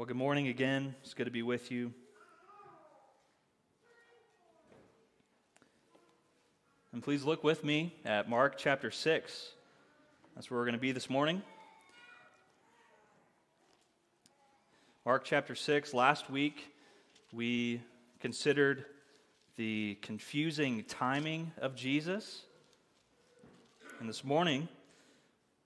Well, good morning again. It's good to be with you. And please look with me at Mark chapter 6. That's where we're going to be this morning. Mark chapter 6. Last week, we considered the confusing timing of Jesus. And this morning,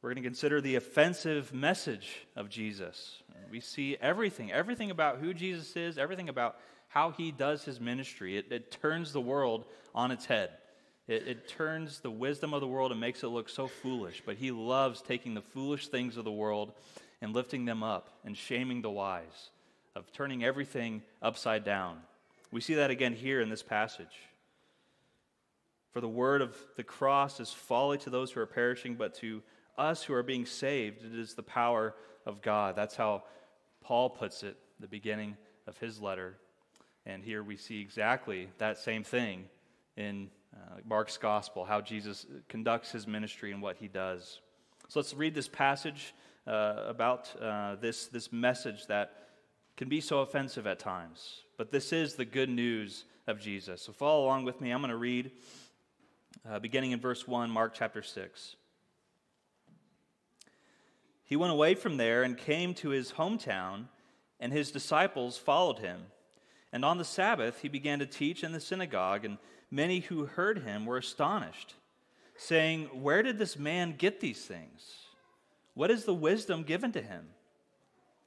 we're going to consider the offensive message of Jesus. We see everything, everything about who Jesus is, everything about how he does his ministry. It, it turns the world on its head. It, it turns the wisdom of the world and makes it look so foolish. But he loves taking the foolish things of the world and lifting them up and shaming the wise, of turning everything upside down. We see that again here in this passage. For the word of the cross is folly to those who are perishing, but to us who are being saved, it is the power of God. That's how Paul puts it, the beginning of his letter. And here we see exactly that same thing in uh, Mark's gospel, how Jesus conducts his ministry and what he does. So let's read this passage uh, about uh, this, this message that can be so offensive at times. But this is the good news of Jesus. So follow along with me. I'm going to read uh, beginning in verse 1, Mark chapter 6. He went away from there and came to his hometown, and his disciples followed him. And on the Sabbath he began to teach in the synagogue, and many who heard him were astonished, saying, Where did this man get these things? What is the wisdom given to him?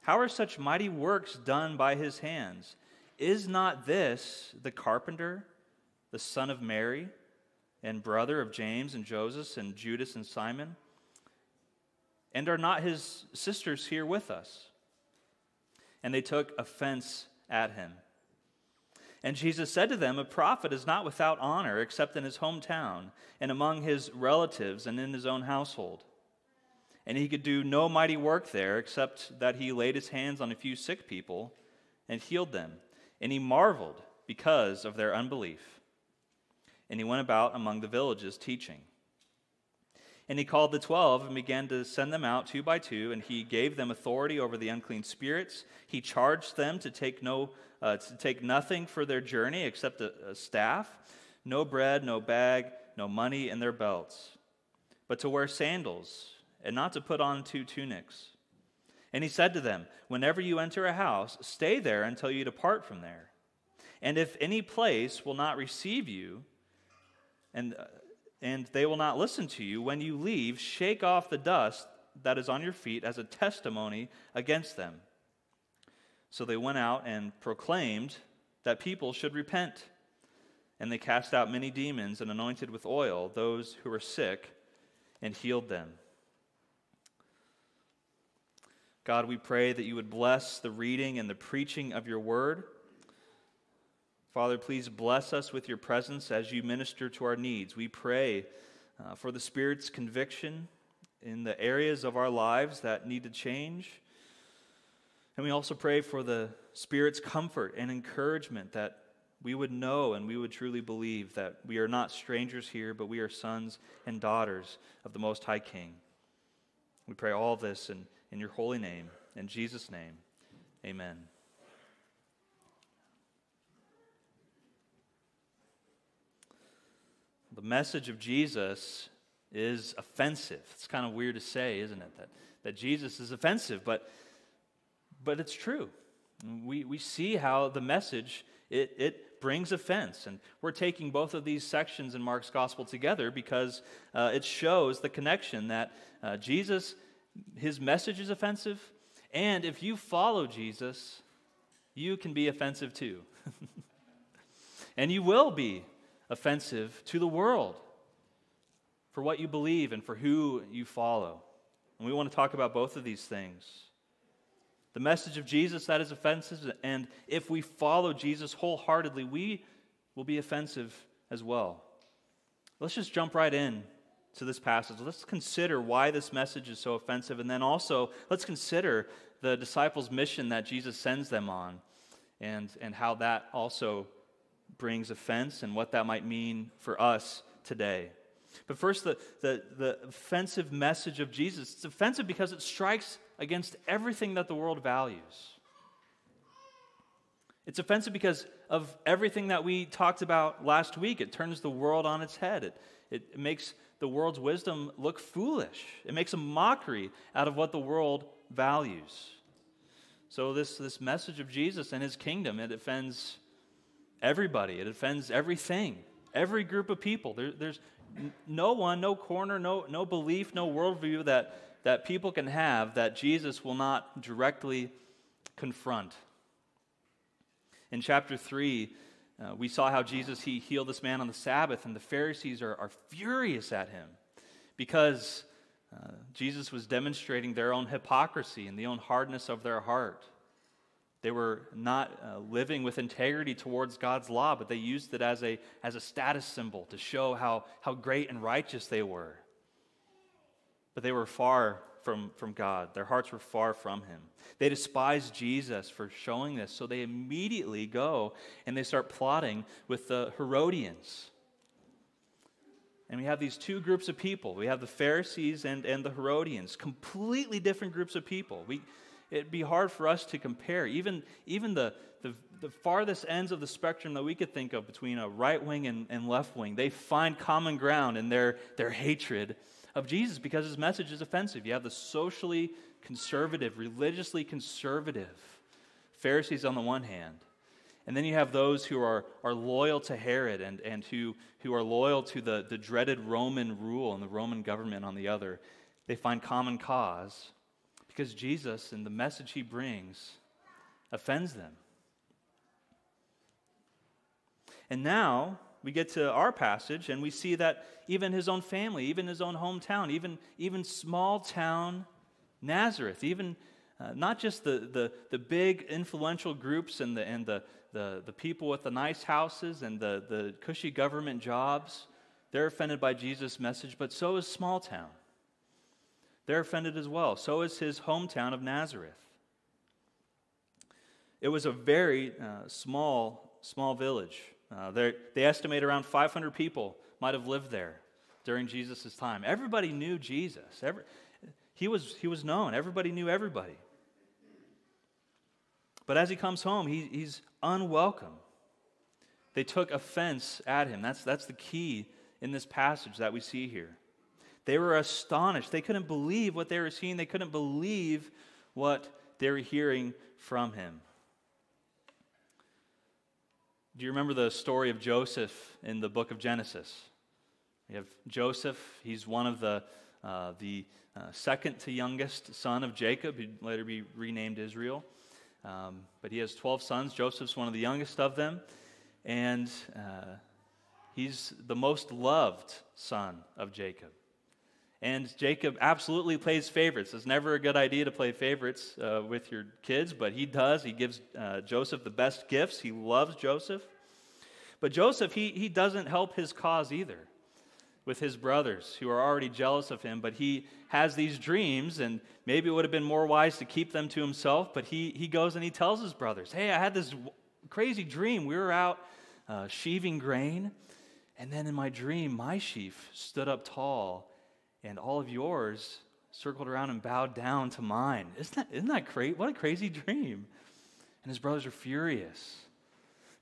How are such mighty works done by his hands? Is not this the carpenter, the son of Mary, and brother of James and Joseph and Judas and Simon? And are not his sisters here with us? And they took offense at him. And Jesus said to them, A prophet is not without honor except in his hometown and among his relatives and in his own household. And he could do no mighty work there except that he laid his hands on a few sick people and healed them. And he marveled because of their unbelief. And he went about among the villages teaching. And he called the twelve and began to send them out two by two, and he gave them authority over the unclean spirits. He charged them to take, no, uh, to take nothing for their journey except a, a staff, no bread, no bag, no money in their belts, but to wear sandals, and not to put on two tunics. And he said to them, Whenever you enter a house, stay there until you depart from there. And if any place will not receive you, and uh, and they will not listen to you. When you leave, shake off the dust that is on your feet as a testimony against them. So they went out and proclaimed that people should repent. And they cast out many demons and anointed with oil those who were sick and healed them. God, we pray that you would bless the reading and the preaching of your word. Father, please bless us with your presence as you minister to our needs. We pray uh, for the Spirit's conviction in the areas of our lives that need to change. And we also pray for the Spirit's comfort and encouragement that we would know and we would truly believe that we are not strangers here, but we are sons and daughters of the Most High King. We pray all this in, in your holy name. In Jesus' name, amen. The message of Jesus is offensive. It's kind of weird to say, isn't it? That, that Jesus is offensive, but, but it's true. We, we see how the message, it, it brings offense. And we're taking both of these sections in Mark's gospel together because uh, it shows the connection that uh, Jesus, his message is offensive. And if you follow Jesus, you can be offensive too. and you will be offensive to the world for what you believe and for who you follow. And we want to talk about both of these things. The message of Jesus, that is offensive, and if we follow Jesus wholeheartedly, we will be offensive as well. Let's just jump right in to this passage. Let's consider why this message is so offensive, and then also let's consider the disciples' mission that Jesus sends them on and, and how that also brings offense and what that might mean for us today. But first, the, the, the offensive message of Jesus. It's offensive because it strikes against everything that the world values. It's offensive because of everything that we talked about last week. It turns the world on its head. It, it makes the world's wisdom look foolish. It makes a mockery out of what the world values. So, this, this message of Jesus and his kingdom, it offends everybody, it offends everything, every group of people. There, there's no one, no corner, no, no belief, no worldview that, that people can have that Jesus will not directly confront. In chapter 3, uh, we saw how Jesus he healed this man on the Sabbath, and the Pharisees are, are furious at him because uh, Jesus was demonstrating their own hypocrisy and the own hardness of their heart. They were not uh, living with integrity towards God's law, but they used it as a, as a status symbol to show how, how great and righteous they were. But they were far from, from God. Their hearts were far from Him. They despised Jesus for showing this, so they immediately go and they start plotting with the Herodians. And we have these two groups of people. We have the Pharisees and, and the Herodians, completely different groups of people. We, it'd be hard for us to compare. Even, even the, the, the farthest ends of the spectrum that we could think of between a right wing and, and left wing, they find common ground in their, their hatred of Jesus because his message is offensive. You have the socially conservative, religiously conservative Pharisees on the one hand, and then you have those who are, are loyal to Herod and, and who, who are loyal to the, the dreaded Roman rule and the Roman government on the other. They find common cause because Jesus and the message he brings offends them. And now we get to our passage and we see that even his own family, even his own hometown, even, even small town Nazareth, even uh, not just the, the, the big influential groups and, the, and the, the, the people with the nice houses and the, the cushy government jobs, they're offended by Jesus' message, but so is small town. They're offended as well. So is his hometown of Nazareth. It was a very uh, small, small village. Uh, they estimate around 500 people might have lived there during Jesus' time. Everybody knew Jesus. Every, he, was, he was known. Everybody knew everybody. But as he comes home, he, he's unwelcome. They took offense at him. That's, that's the key in this passage that we see here. They were astonished. They couldn't believe what they were seeing, they couldn't believe what they were hearing from him. Do you remember the story of Joseph in the book of Genesis? We have Joseph. He's one of the, uh, the uh, second to youngest son of Jacob, who'd later be renamed Israel. Um, but he has 12 sons. Joseph's one of the youngest of them. And uh, he's the most loved son of Jacob. And Jacob absolutely plays favorites. It's never a good idea to play favorites uh, with your kids, but he does. He gives uh, Joseph the best gifts. He loves Joseph. But Joseph, he, he doesn't help his cause either with his brothers who are already jealous of him. But he has these dreams, and maybe it would have been more wise to keep them to himself. But he, he goes and he tells his brothers, Hey, I had this crazy dream. We were out uh, sheaving grain, and then in my dream, my sheaf stood up tall and all of yours circled around and bowed down to mine. Isn't that, isn't that great? What a crazy dream. And his brothers are furious.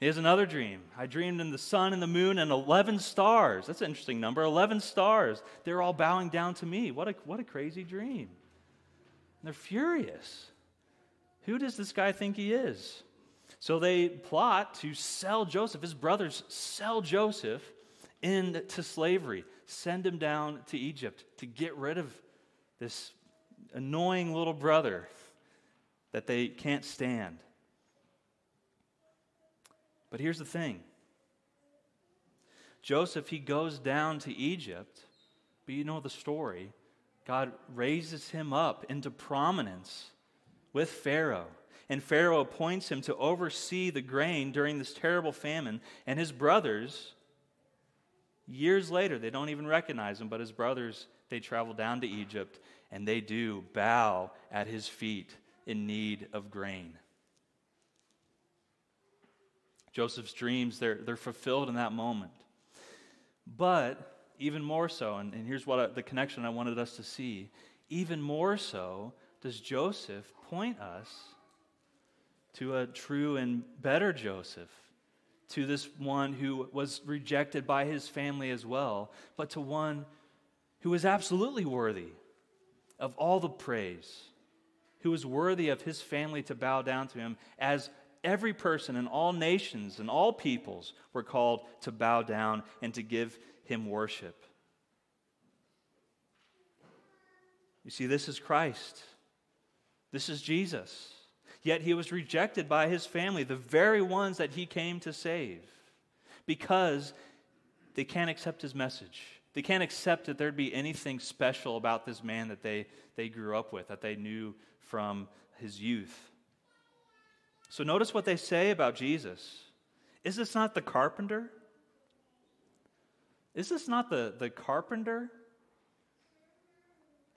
He has another dream. I dreamed in the sun and the moon and 11 stars. That's an interesting number 11 stars. They're all bowing down to me. What a, what a crazy dream. And they're furious. Who does this guy think he is? So they plot to sell Joseph. His brothers sell Joseph into slavery send him down to Egypt to get rid of this annoying little brother that they can't stand. But here's the thing Joseph, he goes down to Egypt, but you know the story. God raises him up into prominence with Pharaoh. And Pharaoh appoints him to oversee the grain during this terrible famine. And his brothers, Years later, they don't even recognize him, but his brothers, they travel down to Egypt and they do bow at his feet in need of grain. Joseph's dreams, they're, they're fulfilled in that moment. But even more so, and, and here's what I, the connection I wanted us to see even more so does Joseph point us to a true and better Joseph, to this one who was rejected by his family as well, but to one who is absolutely worthy of all the praise, who is worthy of his family to bow down to him, as every person in all nations and all peoples were called to bow down and to give him worship. You see, this is Christ. This is Jesus. Yet he was rejected by his family, the very ones that he came to save, because they can't accept his message. They can't accept that there'd be anything special about this man that they, they grew up with, that they knew from his youth. So notice what they say about Jesus. Is this not the carpenter? Is this not the, the carpenter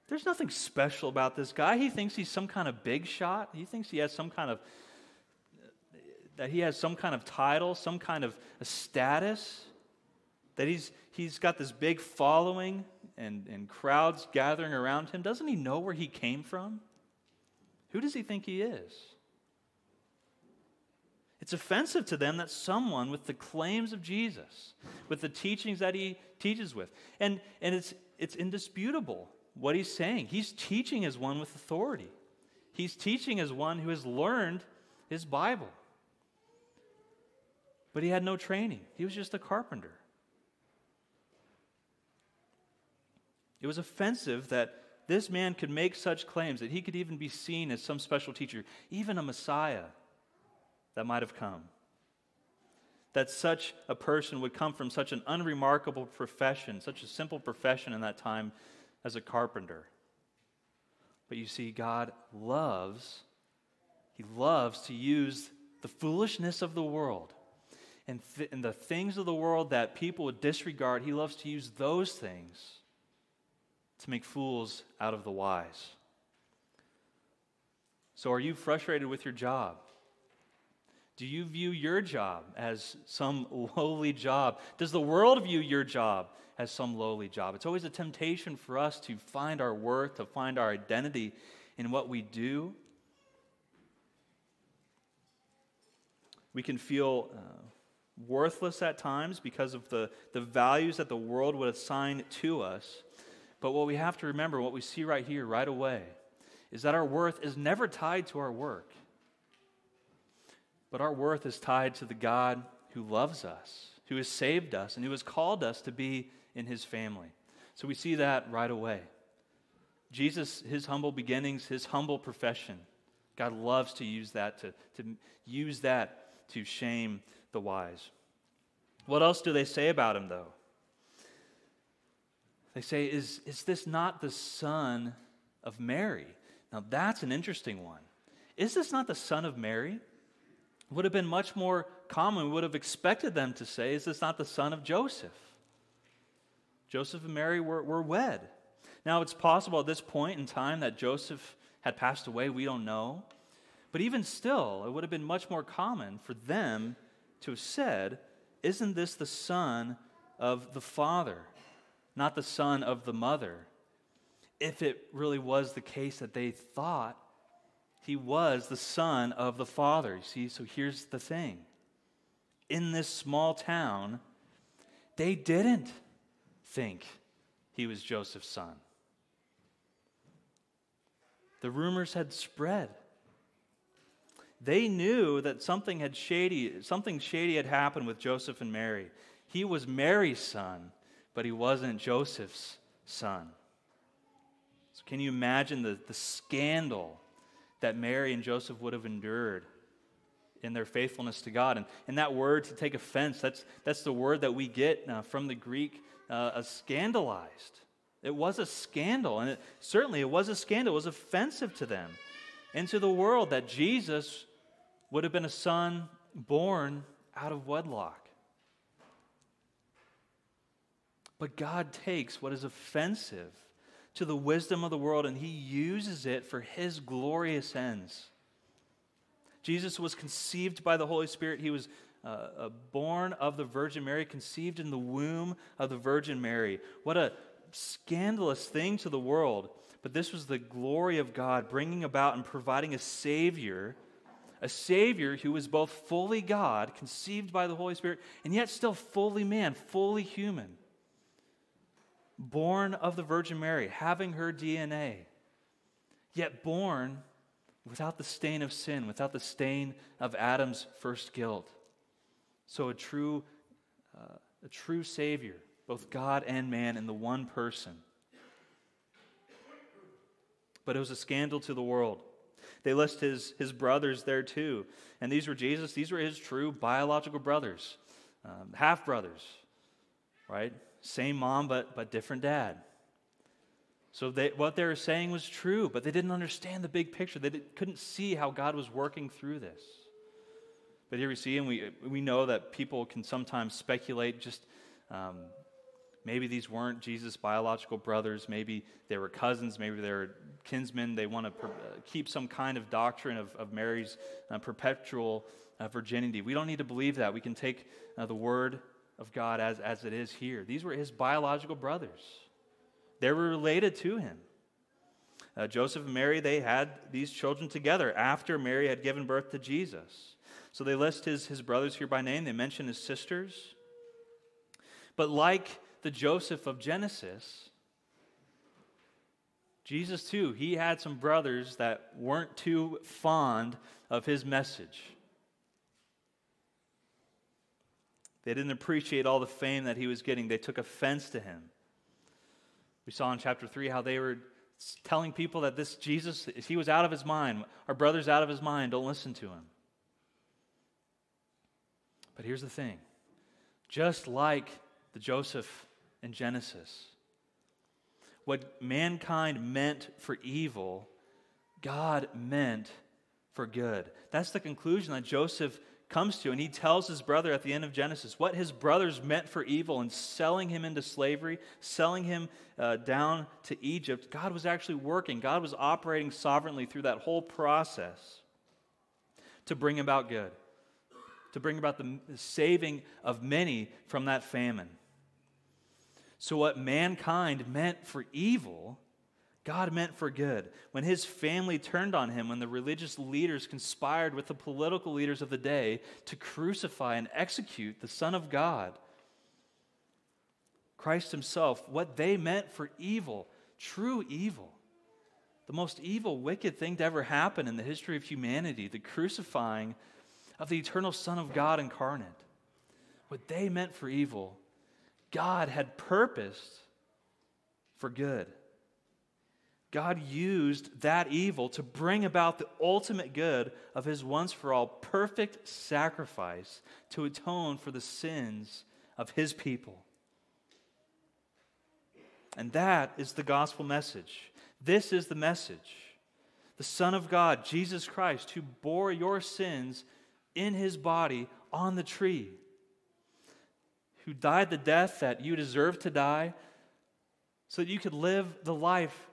there's nothing special about this guy. He thinks he's some kind of big shot. He thinks he has some kind of that he has some kind of title, some kind of a status, that he's, he's got this big following and, and crowds gathering around him. Doesn't he know where he came from? Who does he think he is? It's offensive to them that someone with the claims of Jesus, with the teachings that he teaches with, and, and it's, it's indisputable what he's saying. He's teaching as one with authority, he's teaching as one who has learned his Bible. But he had no training, he was just a carpenter. It was offensive that this man could make such claims, that he could even be seen as some special teacher, even a Messiah that might have come. That such a person would come from such an unremarkable profession, such a simple profession in that time as a carpenter. But you see, God loves, He loves to use the foolishness of the world and, th- and the things of the world that people would disregard. He loves to use those things to make fools out of the wise. So, are you frustrated with your job? Do you view your job as some lowly job? Does the world view your job as some lowly job? It's always a temptation for us to find our worth, to find our identity in what we do. We can feel uh, worthless at times because of the, the values that the world would assign to us. But what we have to remember, what we see right here, right away, is that our worth is never tied to our work. But our worth is tied to the God who loves us, who has saved us, and who has called us to be in his family. So we see that right away. Jesus, his humble beginnings, his humble profession, God loves to use that to, to use that to shame the wise. What else do they say about him, though? They say, Is, is this not the son of Mary? Now, that's an interesting one. Is this not the son of Mary? would have been much more common. We would have expected them to say, Is this not the son of Joseph? Joseph and Mary were, were wed. Now, it's possible at this point in time that Joseph had passed away. We don't know. But even still, it would have been much more common for them to have said, Isn't this the son of the father, not the son of the mother? If it really was the case that they thought he was the son of the Father. You see, so here's the thing. In this small town, they didn't think he was Joseph's son. The rumors had spread. They knew that something had shady, something shady had happened with Joseph and Mary. He was Mary's son, but he wasn't Joseph's son. So can you imagine the, the scandal that Mary and Joseph would have endured in their faithfulness to God. And, and that word to take offense, that's, that's the word that we get uh, from the Greek, uh, scandalized. It was a scandal, and it, certainly it was a scandal. It was offensive to them and to the world that Jesus would have been a son born out of wedlock. But God takes what is offensive to the wisdom of the world and he uses it for his glorious ends. Jesus was conceived by the Holy Spirit. He was uh, born of the Virgin Mary, conceived in the womb of the Virgin Mary. What a scandalous thing to the world. But this was the glory of God bringing about and providing a Savior, a Savior who was both fully God, conceived by the Holy Spirit, and yet still fully man, fully human. Born of the Virgin Mary, having her DNA, yet born without the stain of sin, without the stain of Adam's first guilt. So a true, uh, a true Savior, both God and man in the one person. But it was a scandal to the world. They list his, his brothers there too. And these were Jesus, these were his true biological brothers, um, half brothers, right? Same mom, but, but different dad. So they, what they were saying was true, but they didn't understand the big picture. They couldn't see how God was working through this. But here we see, and we, we know that people can sometimes speculate just um, maybe these weren't Jesus' biological brothers. Maybe they were cousins. Maybe they were kinsmen. They want to per- uh, keep some kind of doctrine of, of Mary's uh, perpetual uh, virginity. We don't need to believe that. We can take uh, the word of God as, as it is here. These were his biological brothers. They were related to him. Uh, Joseph and Mary, they had these children together after Mary had given birth to Jesus. So they list his, his brothers here by name. They mention his sisters. But like the Joseph of Genesis, Jesus, too, he had some brothers that weren't too fond of his message. They didn't appreciate all the fame that he was getting, they took offense to him. We saw in chapter 3 how they were telling people that this Jesus, he was out of his mind. Our brother's out of his mind. Don't listen to him. But here's the thing just like the Joseph in Genesis, what mankind meant for evil, God meant for good. That's the conclusion that Joseph comes to, and he tells his brother at the end of Genesis what his brothers meant for evil and selling him into slavery, selling him uh, down to Egypt. God was actually working, God was operating sovereignly through that whole process to bring about good, to bring about the saving of many from that famine. So, what mankind meant for evil, God meant for good. When his family turned on him, when the religious leaders conspired with the political leaders of the day to crucify and execute the Son of God, Christ himself, what they meant for evil, true evil, the most evil, wicked thing to ever happen in the history of humanity, the crucifying of the eternal Son of God incarnate, what they meant for evil, God had purposed for good. God used that evil to bring about the ultimate good of his once for all perfect sacrifice to atone for the sins of his people. And that is the gospel message. This is the message. The Son of God, Jesus Christ, who bore your sins in his body on the tree who died the death that you deserved to die so that you could live the life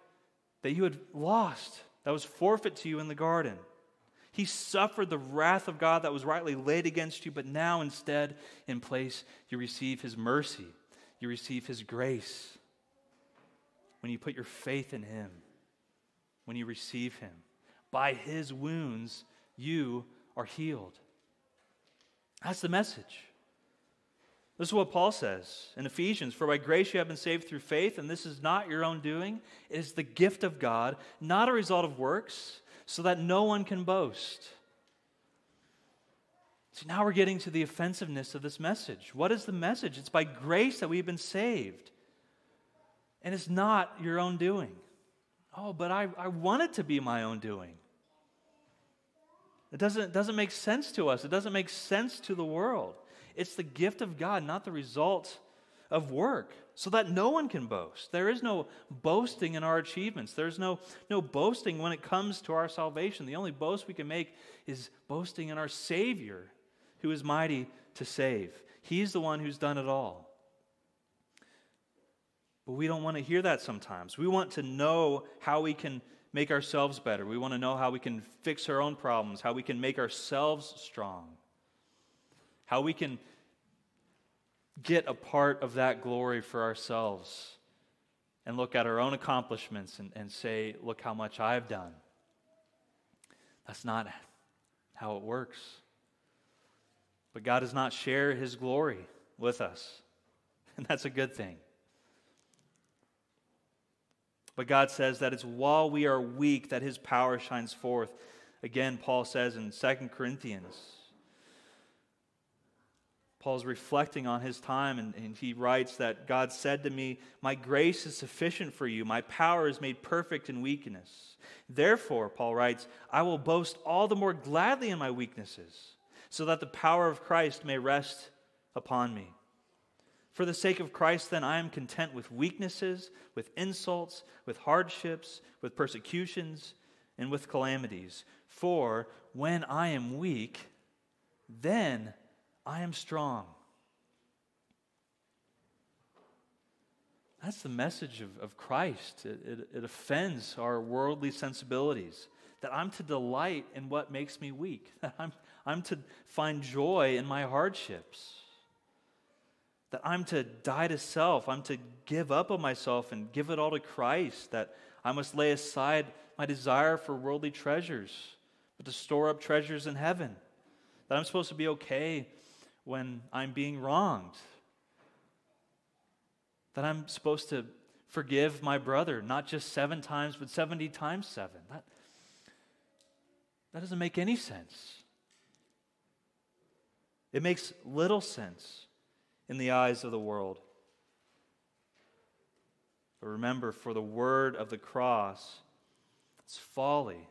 that you had lost, that was forfeit to you in the garden. He suffered the wrath of God that was rightly laid against you, but now instead, in place, you receive His mercy. You receive His grace. When you put your faith in Him, when you receive Him, by His wounds, you are healed. That's the message. This is what Paul says in Ephesians For by grace you have been saved through faith, and this is not your own doing. It is the gift of God, not a result of works, so that no one can boast. So now we're getting to the offensiveness of this message. What is the message? It's by grace that we've been saved. And it's not your own doing. Oh, but I, I want it to be my own doing. It doesn't, doesn't make sense to us, it doesn't make sense to the world. It's the gift of God, not the result of work, so that no one can boast. There is no boasting in our achievements. There's no, no boasting when it comes to our salvation. The only boast we can make is boasting in our Savior, who is mighty to save. He's the one who's done it all. But we don't want to hear that sometimes. We want to know how we can make ourselves better. We want to know how we can fix our own problems, how we can make ourselves strong how we can get a part of that glory for ourselves and look at our own accomplishments and, and say, Look how much I've done. That's not, how it works. But God does not share his glory with us, and that's a good thing. But God says that it's while we are weak that his power shines forth. Again, Paul says in 2 Corinthians, Paul's reflecting on his time, and, and, he writes that God said to me, My grace is sufficient for you. My power is made perfect in weakness. Therefore, Paul writes, I will boast all the more gladly in my weaknesses so that the power of Christ may rest upon me. For the sake of Christ, then, I am content with weaknesses, with insults, with hardships, with persecutions, and with calamities. For when I am weak, then I am strong. That's the message of, of Christ. It, it, it offends our worldly sensibilities that I'm to delight in what makes me weak, that I'm, I'm to find joy in my hardships. That I'm to die to self. I'm to give up on myself and give it all to Christ. That I must lay aside my desire for worldly treasures, but to store up treasures in heaven. That I'm supposed to be okay when I'm being wronged. That I'm supposed to forgive my brother, not just seven times, but 70 times seven. That, that doesn't make any sense. It makes little sense in the eyes of the world. But remember, for the word of the cross, it's folly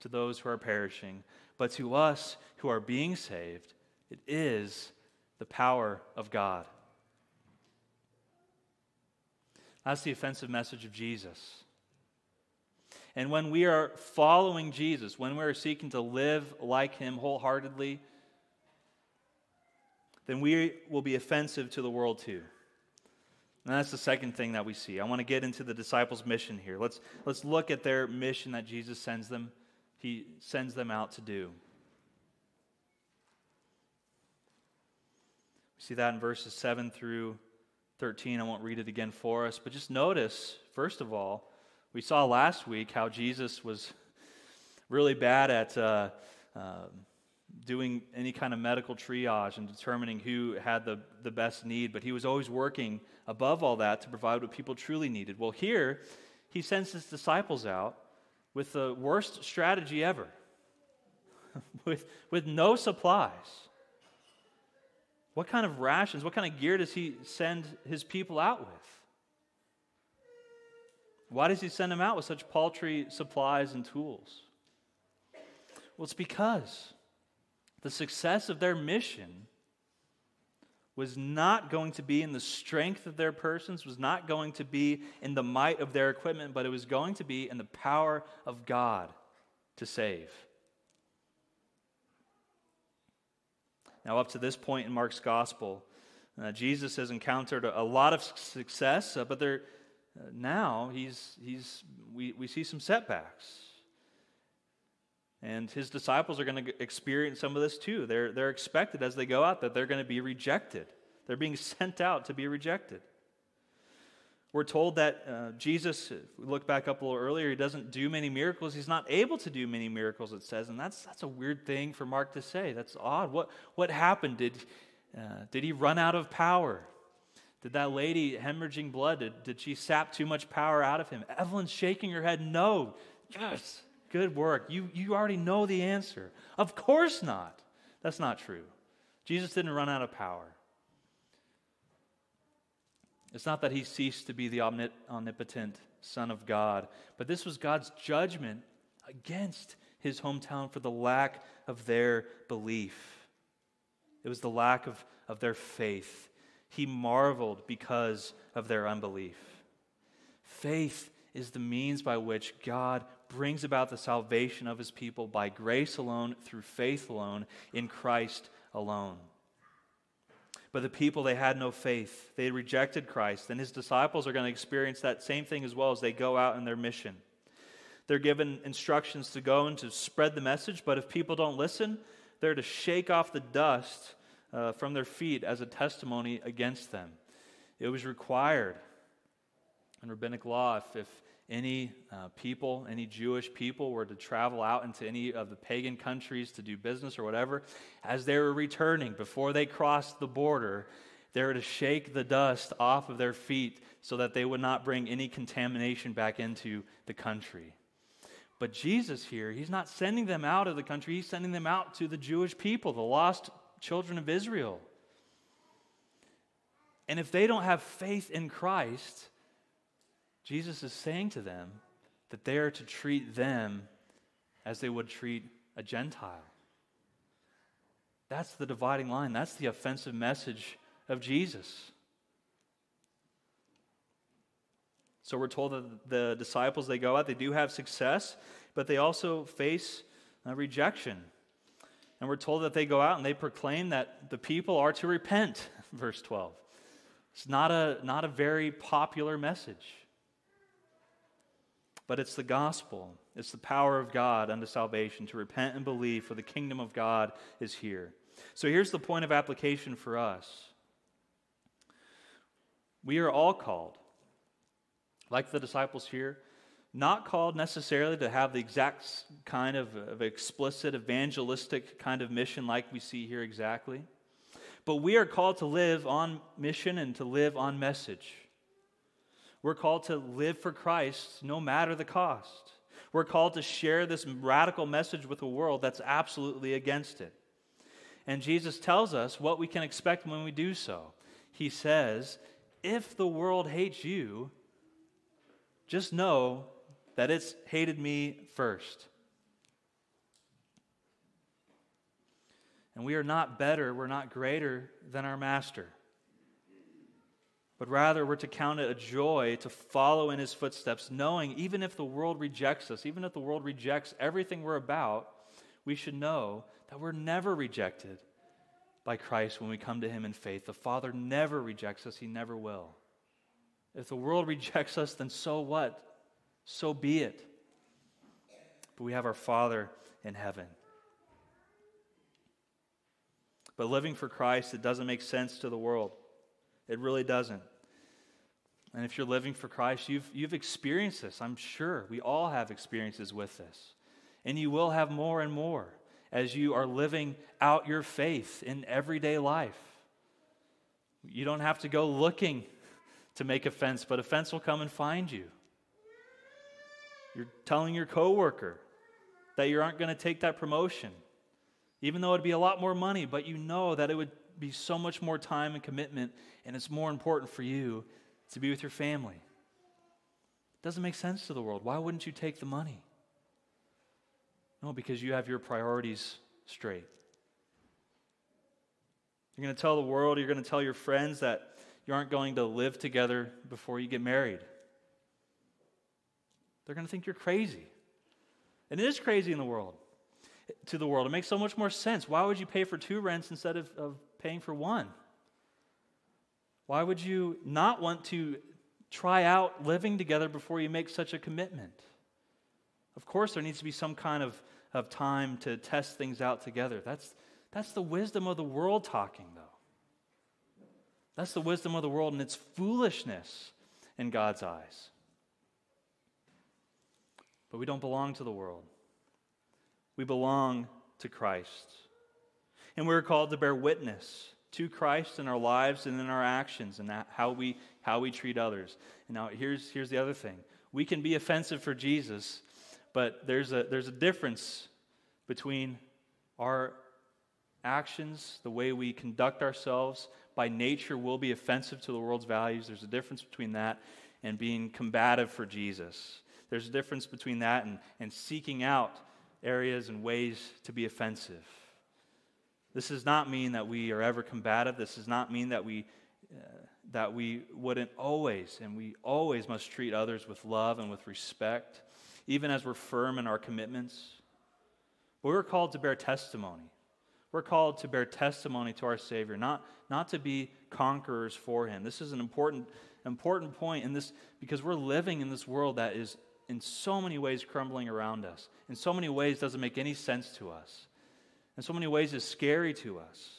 to those who are perishing, but to us who are being saved, it is the power of God. That's the offensive message of Jesus. And when we are following Jesus, when we are seeking to live like him wholeheartedly, then we will be offensive to the world too. And that's the second thing that we see. I want to get into the disciples' mission here. Let's, let's look at their mission that Jesus sends them. He sends them out to do. We see that in verses 7 through 13. I won't read it again for us, but just notice, first of all, we saw last week how Jesus was really bad at uh, uh, doing any kind of medical triage and determining who had the, the best need, but he was always working above all that to provide what people truly needed. Well, here, he sends his disciples out with the worst strategy ever, with, with no supplies. What kind of rations, what kind of gear does he send his people out with? Why does he send them out with such paltry supplies and tools? Well, it's because the success of their mission was not going to be in the strength of their persons, was not going to be in the might of their equipment, but it was going to be in the power of God to save. Now, up to this point in Mark's gospel, uh, Jesus has encountered a, a lot of success, uh, but there, uh, now he's, he's, we, we see some setbacks. And his disciples are going to experience some of this too. They're, they're expected as they go out that they're going to be rejected. They're being sent out to be rejected. We're told that uh, Jesus, if we look back up a little earlier, he doesn't do many miracles. He's not able to do many miracles, it says. And that's, that's a weird thing for Mark to say. That's odd. What, what happened? Did, uh, did he run out of power? Did that lady hemorrhaging blood, did, did she sap too much power out of him? Evelyn's shaking her head, no. Yes. Good work. You, you already know the answer. Of course not. That's not true. Jesus didn't run out of power. It's not that he ceased to be the omnipotent Son of God, but this was God's judgment against his hometown for the lack of their belief. It was the lack of, of their faith. He marveled because of their unbelief. Faith is the means by which God brings about the salvation of his people by grace alone, through faith alone, in Christ alone. But the people, they had no faith. They rejected Christ. And his disciples are going to experience that same thing as well as they go out in their mission. They're given instructions to go and to spread the message, but if people don't listen, they're to shake off the dust uh, from their feet as a testimony against them. It was required in rabbinic law if, if any uh, people, any Jewish people, were to travel out into any of the pagan countries to do business or whatever, as they were returning, before they crossed the border, they were to shake the dust off of their feet so that they would not bring any contamination back into the country. But Jesus here, he's not sending them out of the country, he's sending them out to the Jewish people, the lost children of Israel. And if they don't have faith in Christ, Jesus is saying to them that they are to treat them as they would treat a Gentile. That's the dividing line. That's the offensive message of Jesus. So we're told that the disciples they go out, they do have success, but they also face uh, rejection. And we're told that they go out and they proclaim that the people are to repent, verse 12. It's not a, not a very popular message, but it's the gospel. It's the power of God unto salvation to repent and believe, for the kingdom of God is here. So here's the point of application for us we are all called, like the disciples here, not called necessarily to have the exact kind of, of explicit evangelistic kind of mission like we see here exactly. But we are called to live on mission and to live on message. We're called to live for Christ no matter the cost. We're called to share this radical message with a world that's absolutely against it. And Jesus tells us what we can expect when we do so. He says, If the world hates you, just know that it's hated me first. And we are not better, we're not greater than our master. But rather, we're to count it a joy to follow in his footsteps, knowing even if the world rejects us, even if the world rejects everything we're about, we should know that we're never rejected by Christ when we come to him in faith. The Father never rejects us, he never will. If the world rejects us, then so what? So be it. But we have our Father in heaven. But living for Christ, it doesn't make sense to the world. It really doesn't. And if you're living for Christ, you've, you've experienced this, I'm sure. We all have experiences with this. And you will have more and more as you are living out your faith in everyday life. You don't have to go looking to make offense, but offense will come and find you. You're telling your coworker that you aren't going to take that promotion even though it'd be a lot more money, but you know that it would be so much more time and commitment, and it's more important for you to be with your family. It doesn't make sense to the world. Why wouldn't you take the money? No, because you have your priorities straight. You're going to tell the world, you're going to tell your friends that you aren't going to live together before you get married. They're going to think you're crazy. And it is crazy in the world to the world. It makes so much more sense. Why would you pay for two rents instead of, of paying for one? Why would you not want to try out living together before you make such a commitment? Of course, there needs to be some kind of, of time to test things out together. That's, that's the wisdom of the world talking, though. That's the wisdom of the world, and it's foolishness in God's eyes. But we don't belong to the world. We belong to Christ. And we're called to bear witness to Christ in our lives and in our actions and how we, how we treat others. And now, here's, here's the other thing we can be offensive for Jesus, but there's a, there's a difference between our actions, the way we conduct ourselves, by nature will be offensive to the world's values. There's a difference between that and being combative for Jesus. There's a difference between that and, and seeking out areas and ways to be offensive. This does not mean that we are ever combative. This does not mean that we, uh, that we wouldn't always, and we always must treat others with love and with respect, even as we're firm in our commitments. But we're called to bear testimony. We're called to bear testimony to our Savior, not, not to be conquerors for Him. This is an important, important point in this because we're living in this world that is in so many ways crumbling around us. In so many ways doesn't make any sense to us. In so many ways is scary to us.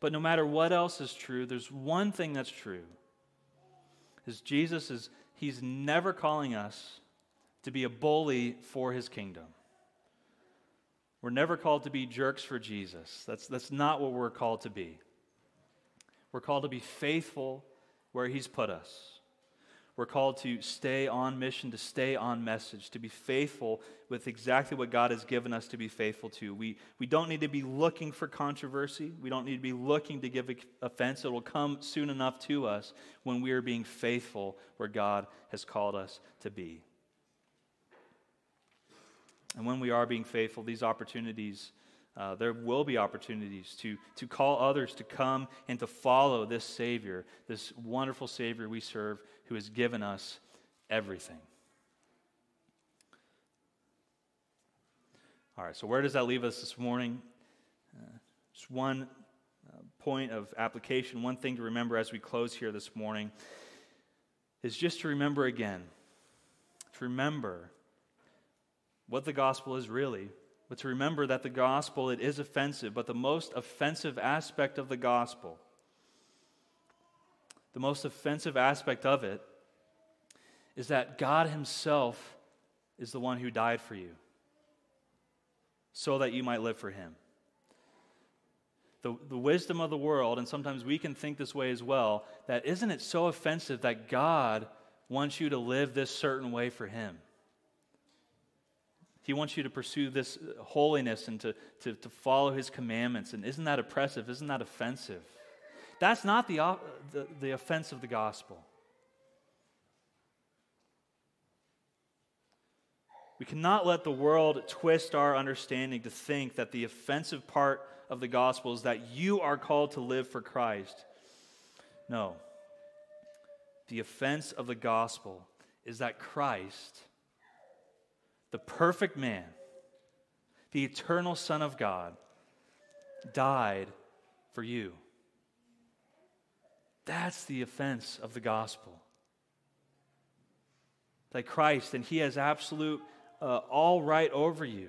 But no matter what else is true, there's one thing that's true. Is Jesus is He's never calling us to be a bully for his kingdom. We're never called to be jerks for Jesus. That's, that's not what we're called to be. We're called to be faithful where he's put us. We're called to stay on mission, to stay on message, to be faithful with exactly what God has given us to be faithful to. We, we don't need to be looking for controversy. We don't need to be looking to give offense. It will come soon enough to us when we are being faithful where God has called us to be. And when we are being faithful, these opportunities, uh, there will be opportunities to, to call others to come and to follow this Savior, this wonderful Savior we serve who has given us everything. All right, so where does that leave us this morning? Uh, just one uh, point of application, one thing to remember as we close here this morning is just to remember again, to remember what the gospel is really, but to remember that the gospel it is offensive, but the most offensive aspect of the gospel the most offensive aspect of it is that God Himself is the one who died for you so that you might live for Him. The, the wisdom of the world, and sometimes we can think this way as well, that isn't it so offensive that God wants you to live this certain way for Him? He wants you to pursue this holiness and to, to, to follow His commandments. And isn't that oppressive? Isn't that offensive? That's not the, the, the offense of the gospel. We cannot let the world twist our understanding to think that the offensive part of the gospel is that you are called to live for Christ. No. The offense of the gospel is that Christ, the perfect man, the eternal Son of God, died for you. That's the offense of the gospel. That Christ, and He has absolute uh, all right over you.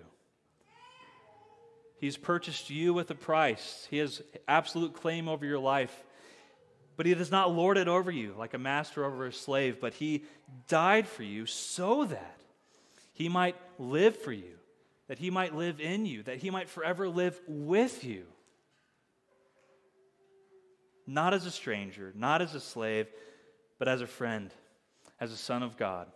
He's purchased you with a price. He has absolute claim over your life. But He does not lord it over you like a master over a slave, but He died for you so that He might live for you, that He might live in you, that He might forever live with you not as a stranger, not as a slave, but as a friend, as a son of God,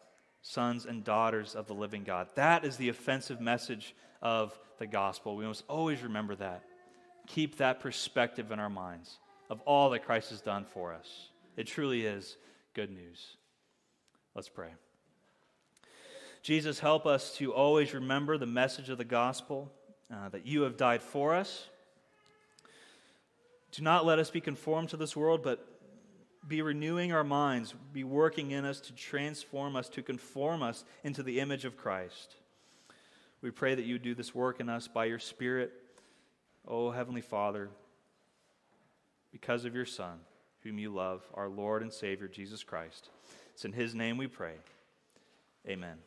sons and daughters of the living God. That is the offensive message of the gospel. We must always remember that. Keep that perspective in our minds of all that Christ has done for us. It truly is good news. Let's pray. Jesus, help us to always remember the message of the gospel uh, that you have died for us do not let us be conformed to this world, but be renewing our minds, be working in us to transform us, to conform us into the image of Christ. We pray that you do this work in us by your Spirit, O Heavenly Father, because of your Son, whom you love, our Lord and Savior, Jesus Christ. It's in his name we pray. Amen.